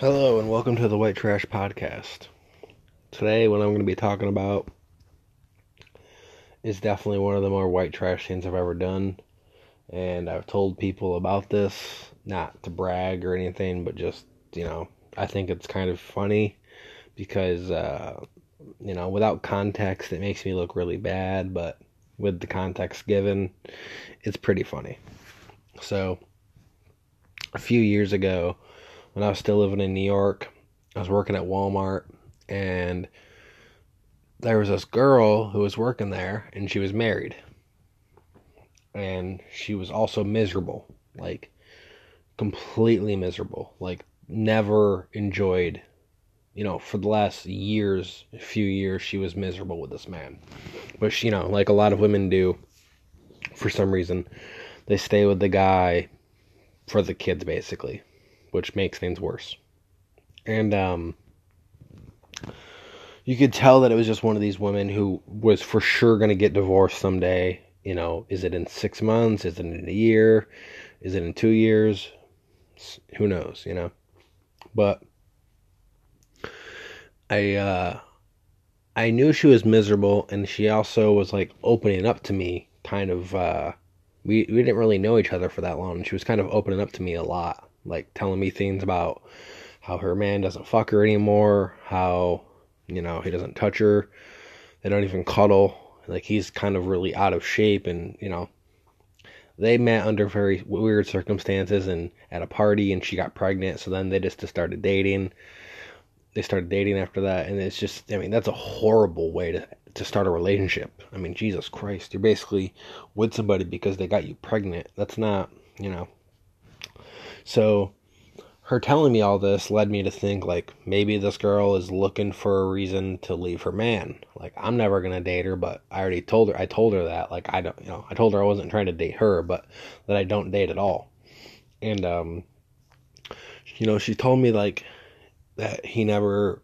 Hello, and welcome to the White Trash Podcast. Today, what I'm going to be talking about is definitely one of the more white trash things I've ever done. And I've told people about this, not to brag or anything, but just, you know, I think it's kind of funny because, uh, you know, without context, it makes me look really bad, but with the context given, it's pretty funny. So, a few years ago, when I was still living in New York. I was working at Walmart and there was this girl who was working there and she was married. And she was also miserable, like completely miserable, like never enjoyed, you know, for the last years, a few years, she was miserable with this man. But, she, you know, like a lot of women do, for some reason, they stay with the guy for the kids, basically which makes things worse. And um, you could tell that it was just one of these women who was for sure going to get divorced someday. You know, is it in six months? Is it in a year? Is it in two years? Who knows, you know? But I, uh, I knew she was miserable, and she also was like opening up to me, kind of. Uh, we we didn't really know each other for that long, and she was kind of opening up to me a lot like telling me things about how her man doesn't fuck her anymore, how, you know, he doesn't touch her, they don't even cuddle. Like he's kind of really out of shape and, you know, they met under very weird circumstances and at a party and she got pregnant, so then they just started dating. They started dating after that and it's just I mean, that's a horrible way to to start a relationship. I mean, Jesus Christ, you're basically with somebody because they got you pregnant. That's not, you know, so her telling me all this led me to think like maybe this girl is looking for a reason to leave her man. Like I'm never gonna date her, but I already told her I told her that. Like I don't you know, I told her I wasn't trying to date her, but that I don't date at all. And um you know, she told me like that he never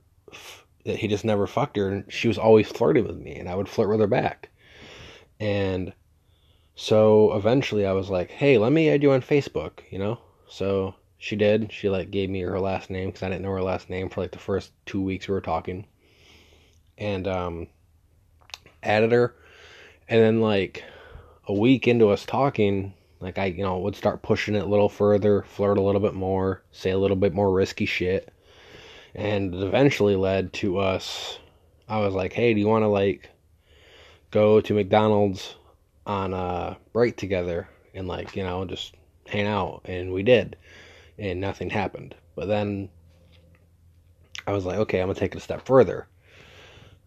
that he just never fucked her and she was always flirting with me and I would flirt with her back. And so eventually I was like, "Hey, let me add you on Facebook," you know? So she did. She like gave me her last name because I didn't know her last name for like the first two weeks we were talking, and um, added her, and then like a week into us talking, like I you know would start pushing it a little further, flirt a little bit more, say a little bit more risky shit, and eventually led to us. I was like, hey, do you want to like go to McDonald's on a break together and like you know just hang out, and we did, and nothing happened. But then I was like, okay, I'm gonna take it a step further.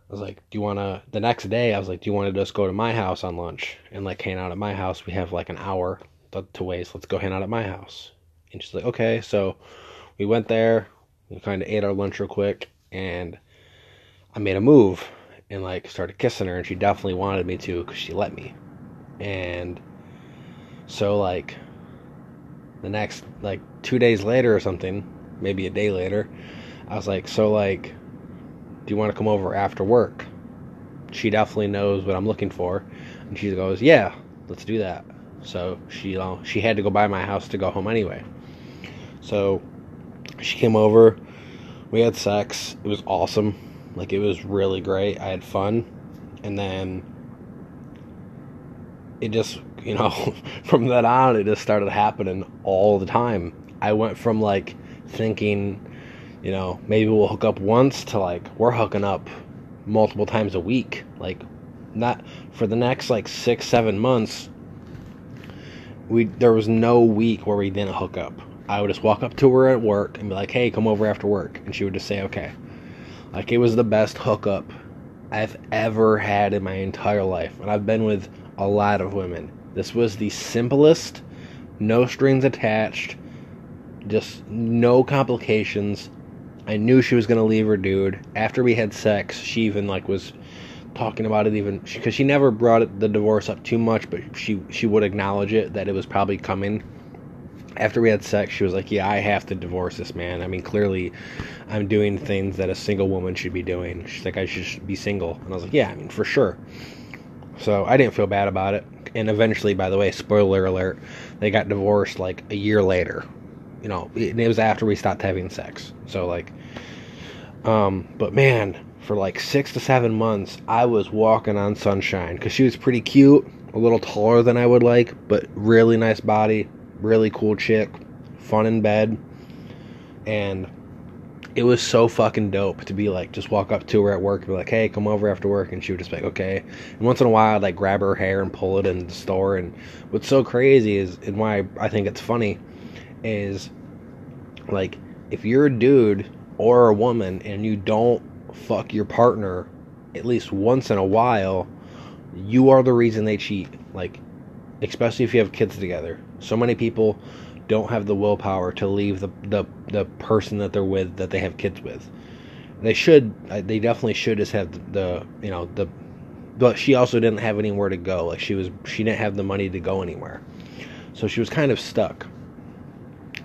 I was like, do you wanna? The next day, I was like, do you want to just go to my house on lunch and like hang out at my house? We have like an hour to waste. Let's go hang out at my house. And she's like, okay. So we went there. We kind of ate our lunch real quick, and I made a move and like started kissing her, and she definitely wanted me to because she let me. And so like the next like two days later or something, maybe a day later, I was like, so like, do you want to come over after work? She definitely knows what I'm looking for, and she goes, yeah, let's do that. So she uh, she had to go by my house to go home anyway. So she came over, we had sex. It was awesome. Like it was really great. I had fun, and then it just you know from that on it just started happening all the time. I went from like thinking you know maybe we'll hook up once to like we're hooking up multiple times a week. Like not for the next like six seven months we there was no week where we didn't hook up. I would just walk up to her at work and be like hey come over after work. And she would just say okay. Like it was the best hookup i've ever had in my entire life. And i've been with a lot of women. This was the simplest, no strings attached, just no complications. I knew she was gonna leave her dude. After we had sex, she even like was talking about it even because she never brought the divorce up too much, but she she would acknowledge it that it was probably coming. After we had sex, she was like, "Yeah, I have to divorce this man. I mean, clearly, I'm doing things that a single woman should be doing." She's like, "I should be single," and I was like, "Yeah, I mean, for sure." So I didn't feel bad about it. And eventually, by the way, spoiler alert, they got divorced like a year later. you know, it, it was after we stopped having sex. So like, um, but man, for like six to seven months, I was walking on sunshine because she was pretty cute, a little taller than I would like, but really nice body, really cool chick, fun in bed, and it was so fucking dope to be like just walk up to her at work and be like, "Hey, come over after work," and she would just be like, "Okay." And once in a while, I'd like grab her hair and pull it in the store. And what's so crazy is, and why I think it's funny, is like if you're a dude or a woman and you don't fuck your partner at least once in a while, you are the reason they cheat. Like, especially if you have kids together. So many people don't have the willpower to leave the the, the person that they're with that they have kids with. They should. They definitely should just have the, the you know the. But she also didn't have anywhere to go. Like she was, she didn't have the money to go anywhere, so she was kind of stuck.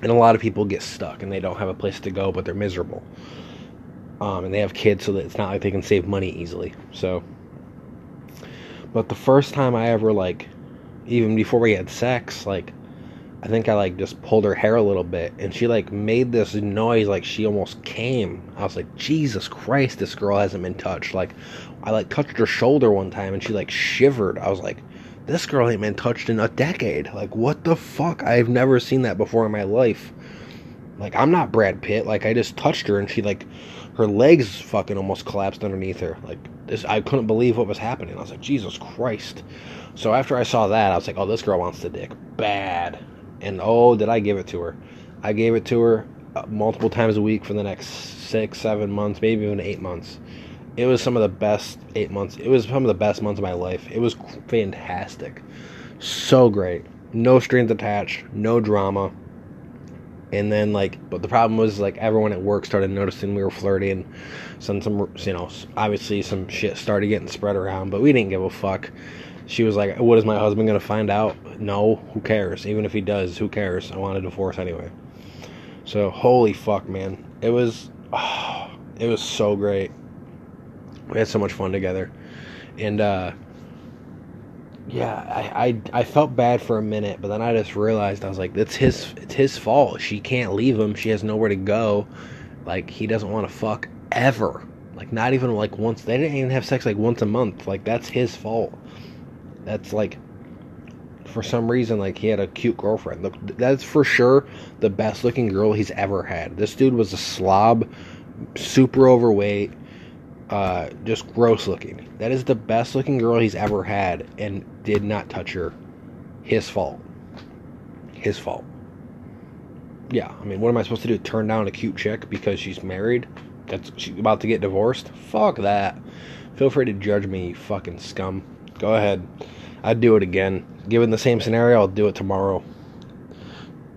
And a lot of people get stuck and they don't have a place to go, but they're miserable. Um, and they have kids, so that it's not like they can save money easily. So, but the first time I ever like, even before we had sex, like I think I like just pulled her hair a little bit and she like made this noise like she almost came. I was like, Jesus Christ, this girl hasn't been touched. Like I like touched her shoulder one time and she like shivered. I was like, this girl ain't been touched in a decade. Like what the fuck? I've never seen that before in my life. Like I'm not Brad Pitt. Like I just touched her and she like her legs fucking almost collapsed underneath her. Like this I couldn't believe what was happening. I was like, Jesus Christ. So after I saw that, I was like, oh, this girl wants the dick bad and oh, did I give it to her? I gave it to her uh, multiple times a week for the next six, seven months, maybe even eight months. It was some of the best eight months. It was some of the best months of my life. It was fantastic, so great. No strings attached, no drama. And then like, but the problem was like everyone at work started noticing we were flirting. Some some you know obviously some shit started getting spread around, but we didn't give a fuck she was like, "What is my husband gonna find out?" No, who cares? Even if he does, who cares? I want a divorce anyway. So holy fuck, man, it was, oh, it was so great. We had so much fun together, and uh, yeah, I, I I felt bad for a minute, but then I just realized I was like, it's his it's his fault. She can't leave him. She has nowhere to go. Like he doesn't want to fuck ever. Like not even like once. They didn't even have sex like once a month. Like that's his fault that's like for some reason like he had a cute girlfriend. Look that's for sure the best looking girl he's ever had. This dude was a slob super overweight uh, just gross looking. That is the best looking girl he's ever had and did not touch her. His fault. His fault. Yeah i mean what am i supposed to do? Turn down a cute chick because she's married? That's she's about to get divorced? Fuck that. Feel free to judge me you fucking scum Go ahead. I'd do it again. Given the same scenario, I'll do it tomorrow.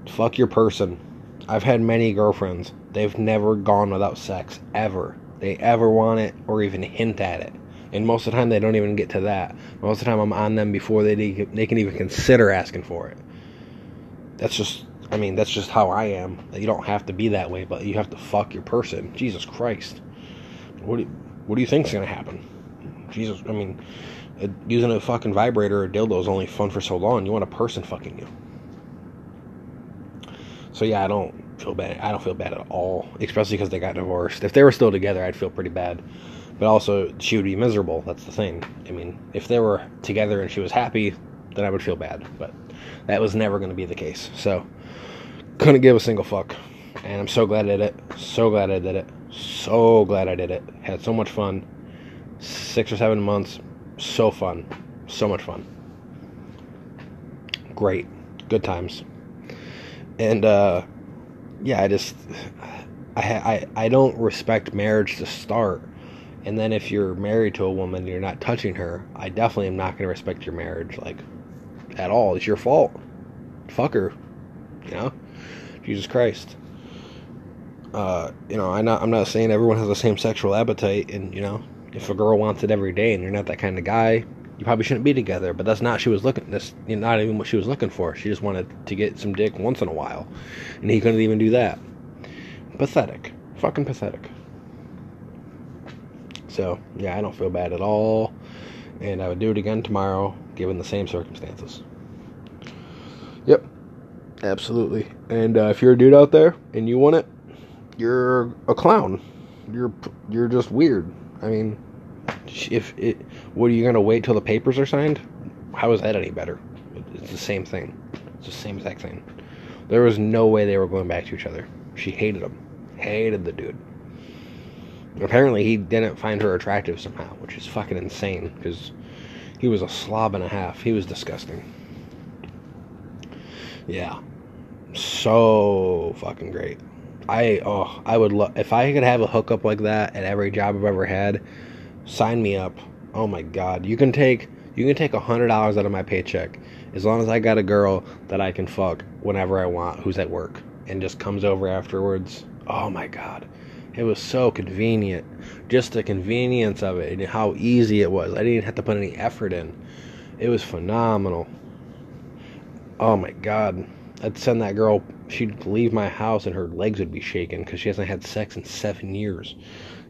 Fuck your person. I've had many girlfriends. They've never gone without sex, ever. They ever want it or even hint at it. And most of the time, they don't even get to that. Most of the time, I'm on them before they, they can even consider asking for it. That's just, I mean, that's just how I am. You don't have to be that way, but you have to fuck your person. Jesus Christ. What do you, what do you think's gonna happen? Jesus, I mean, Uh, using a fucking vibrator or dildo is only fun for so long. You want a person fucking you. So yeah, I don't feel bad. I don't feel bad at all, especially because they got divorced. If they were still together, I'd feel pretty bad. But also, she would be miserable. That's the thing. I mean, if they were together and she was happy, then I would feel bad. But that was never going to be the case. So, couldn't give a single fuck. And I'm so glad I did it. So glad I did it. So glad I did it. Had so much fun. Six or seven months so fun. So much fun. Great. Good times. And uh yeah, I just I I I don't respect marriage to start. And then if you're married to a woman and you're not touching her, I definitely am not going to respect your marriage like at all. It's your fault. Fuck her. You know? Jesus Christ. Uh, you know, I'm not, I'm not saying everyone has the same sexual appetite, and you know, if a girl wants it every day and you're not that kind of guy, you probably shouldn't be together. But that's not she was looking. That's not even what she was looking for. She just wanted to get some dick once in a while, and he couldn't even do that. Pathetic, fucking pathetic. So yeah, I don't feel bad at all, and I would do it again tomorrow, given the same circumstances. Yep. Absolutely. And uh, if you're a dude out there and you want it, you're a clown. You're you're just weird. I mean, if it, what are you gonna wait till the papers are signed? How is that any better? It's the same thing. It's the same exact thing. There was no way they were going back to each other. She hated him. Hated the dude. Apparently, he didn't find her attractive somehow, which is fucking insane because he was a slob and a half. He was disgusting. Yeah. So fucking great. I oh, I would love if I could have a hookup like that at every job I've ever had. Sign me up. Oh my god, you can take you can take a hundred dollars out of my paycheck as long as I got a girl that I can fuck whenever I want who's at work and just comes over afterwards. Oh my god. It was so convenient. Just the convenience of it and how easy it was. I didn't have to put any effort in. It was phenomenal. Oh my god. I'd send that girl, she'd leave my house and her legs would be shaking because she hasn't had sex in seven years.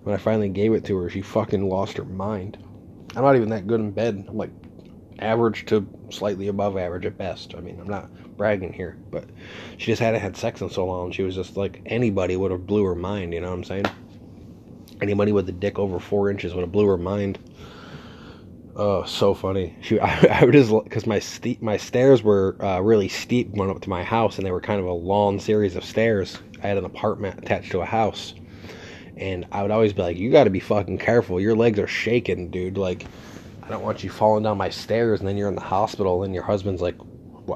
When I finally gave it to her, she fucking lost her mind. I'm not even that good in bed. I'm like average to slightly above average at best. I mean, I'm not bragging here, but she just hadn't had sex in so long. She was just like anybody would have blew her mind. You know what I'm saying? Anybody with a dick over four inches would have blew her mind. Oh, so funny. She, I, I would just because my steep, my stairs were uh, really steep going up to my house, and they were kind of a long series of stairs. I had an apartment attached to a house, and I would always be like, "You got to be fucking careful. Your legs are shaking, dude. Like, I don't want you falling down my stairs, and then you're in the hospital, and your husband's like,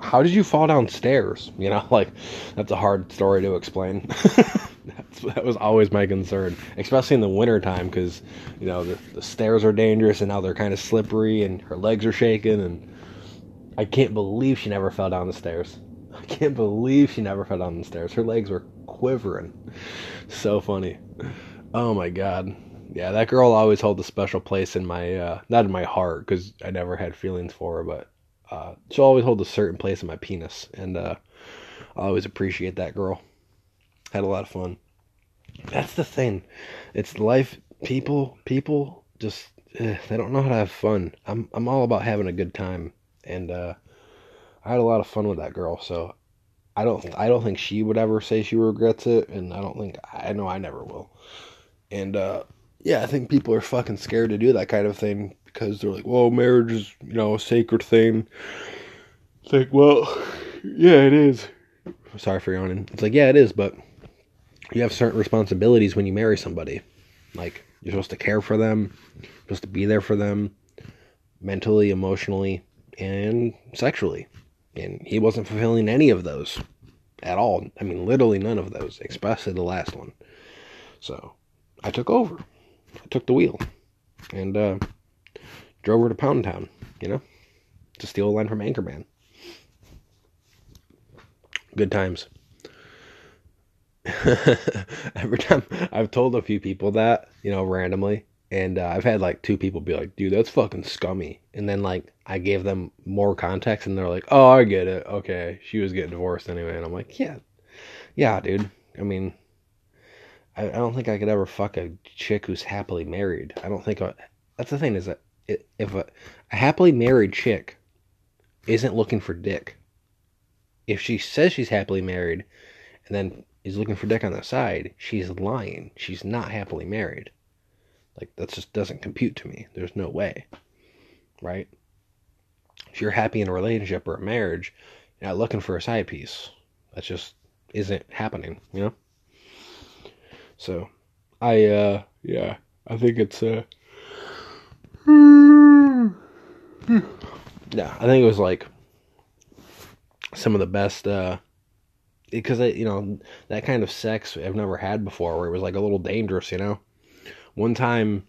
how did you fall downstairs? You know, like that's a hard story to explain. that was always my concern, especially in the wintertime because you know the, the stairs are dangerous and now they're kind of slippery and her legs are shaking and I can't believe she never fell down the stairs. I can't believe she never fell down the stairs. Her legs were quivering. So funny. Oh my god. Yeah, that girl always holds a special place in my uh not in my heart cuz I never had feelings for her, but uh she'll always hold a certain place in my penis and uh I always appreciate that girl. Had a lot of fun. That's the thing. It's life. People, people just eh, they don't know how to have fun. I'm I'm all about having a good time, and uh, I had a lot of fun with that girl. So I don't I don't think she would ever say she regrets it, and I don't think I know I never will. And uh, yeah, I think people are fucking scared to do that kind of thing because they're like, well, marriage is you know a sacred thing. It's like, well, yeah, it is. Sorry for yawning. It's like, yeah, it is, but you have certain responsibilities when you marry somebody. Like you're supposed to care for them, supposed to be there for them mentally, emotionally, and sexually. And he wasn't fulfilling any of those at all. I mean, literally none of those, especially the last one. So I took over. I took the wheel and uh, drove her to Pound Town, you know, to steal a line from Anchorman. Good times. every time I've told a few people that, you know, randomly, and uh, I've had like two people be like, "Dude, that's fucking scummy," and then like I gave them more context, and they're like, "Oh, I get it. Okay, she was getting divorced anyway," and I'm like, "Yeah, yeah, dude. I mean, I, I don't think I could ever fuck a chick who's happily married. I don't think I, that's the thing is that if a, a happily married chick isn't looking for dick, if she says she's happily married, and then is looking for dick on the side, she's lying. She's not happily married. Like that just doesn't compute to me. There's no way. Right? If you're happy in a relationship or a marriage, you're not looking for a side piece. That just isn't happening, you know? So I uh yeah, I think it's uh yeah, I think it was like some of the best uh because you know that kind of sex I've never had before, where it was like a little dangerous. You know, one time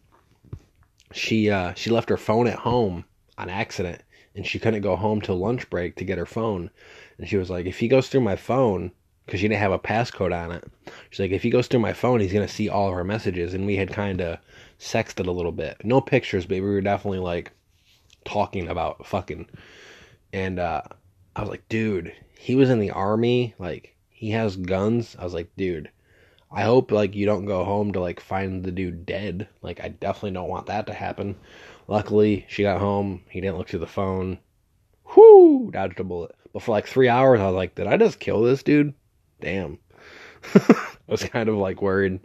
she uh, she left her phone at home on accident, and she couldn't go home till lunch break to get her phone, and she was like, if he goes through my phone. Because she didn't have a passcode on it. She's like, if he goes through my phone, he's gonna see all of our messages. And we had kind of sexted a little bit. No pictures, but we were definitely like talking about fucking. And uh, I was like, dude, he was in the army, like he has guns. I was like, dude, I hope like you don't go home to like find the dude dead. Like I definitely don't want that to happen. Luckily, she got home. He didn't look through the phone. Whoo, dodged a bullet. But for like three hours, I was like, did I just kill this dude? Damn. I was kind of like worried.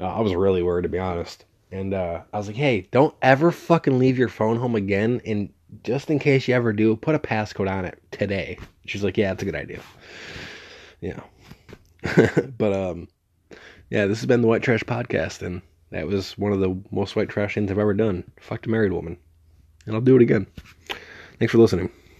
Uh, I was really worried to be honest. And uh, I was like, hey, don't ever fucking leave your phone home again. And just in case you ever do, put a passcode on it today. She's like, yeah, that's a good idea. Yeah. but um, yeah, this has been the White Trash Podcast, and that was one of the most white trash things I've ever done. Fucked a married woman. And I'll do it again. Thanks for listening.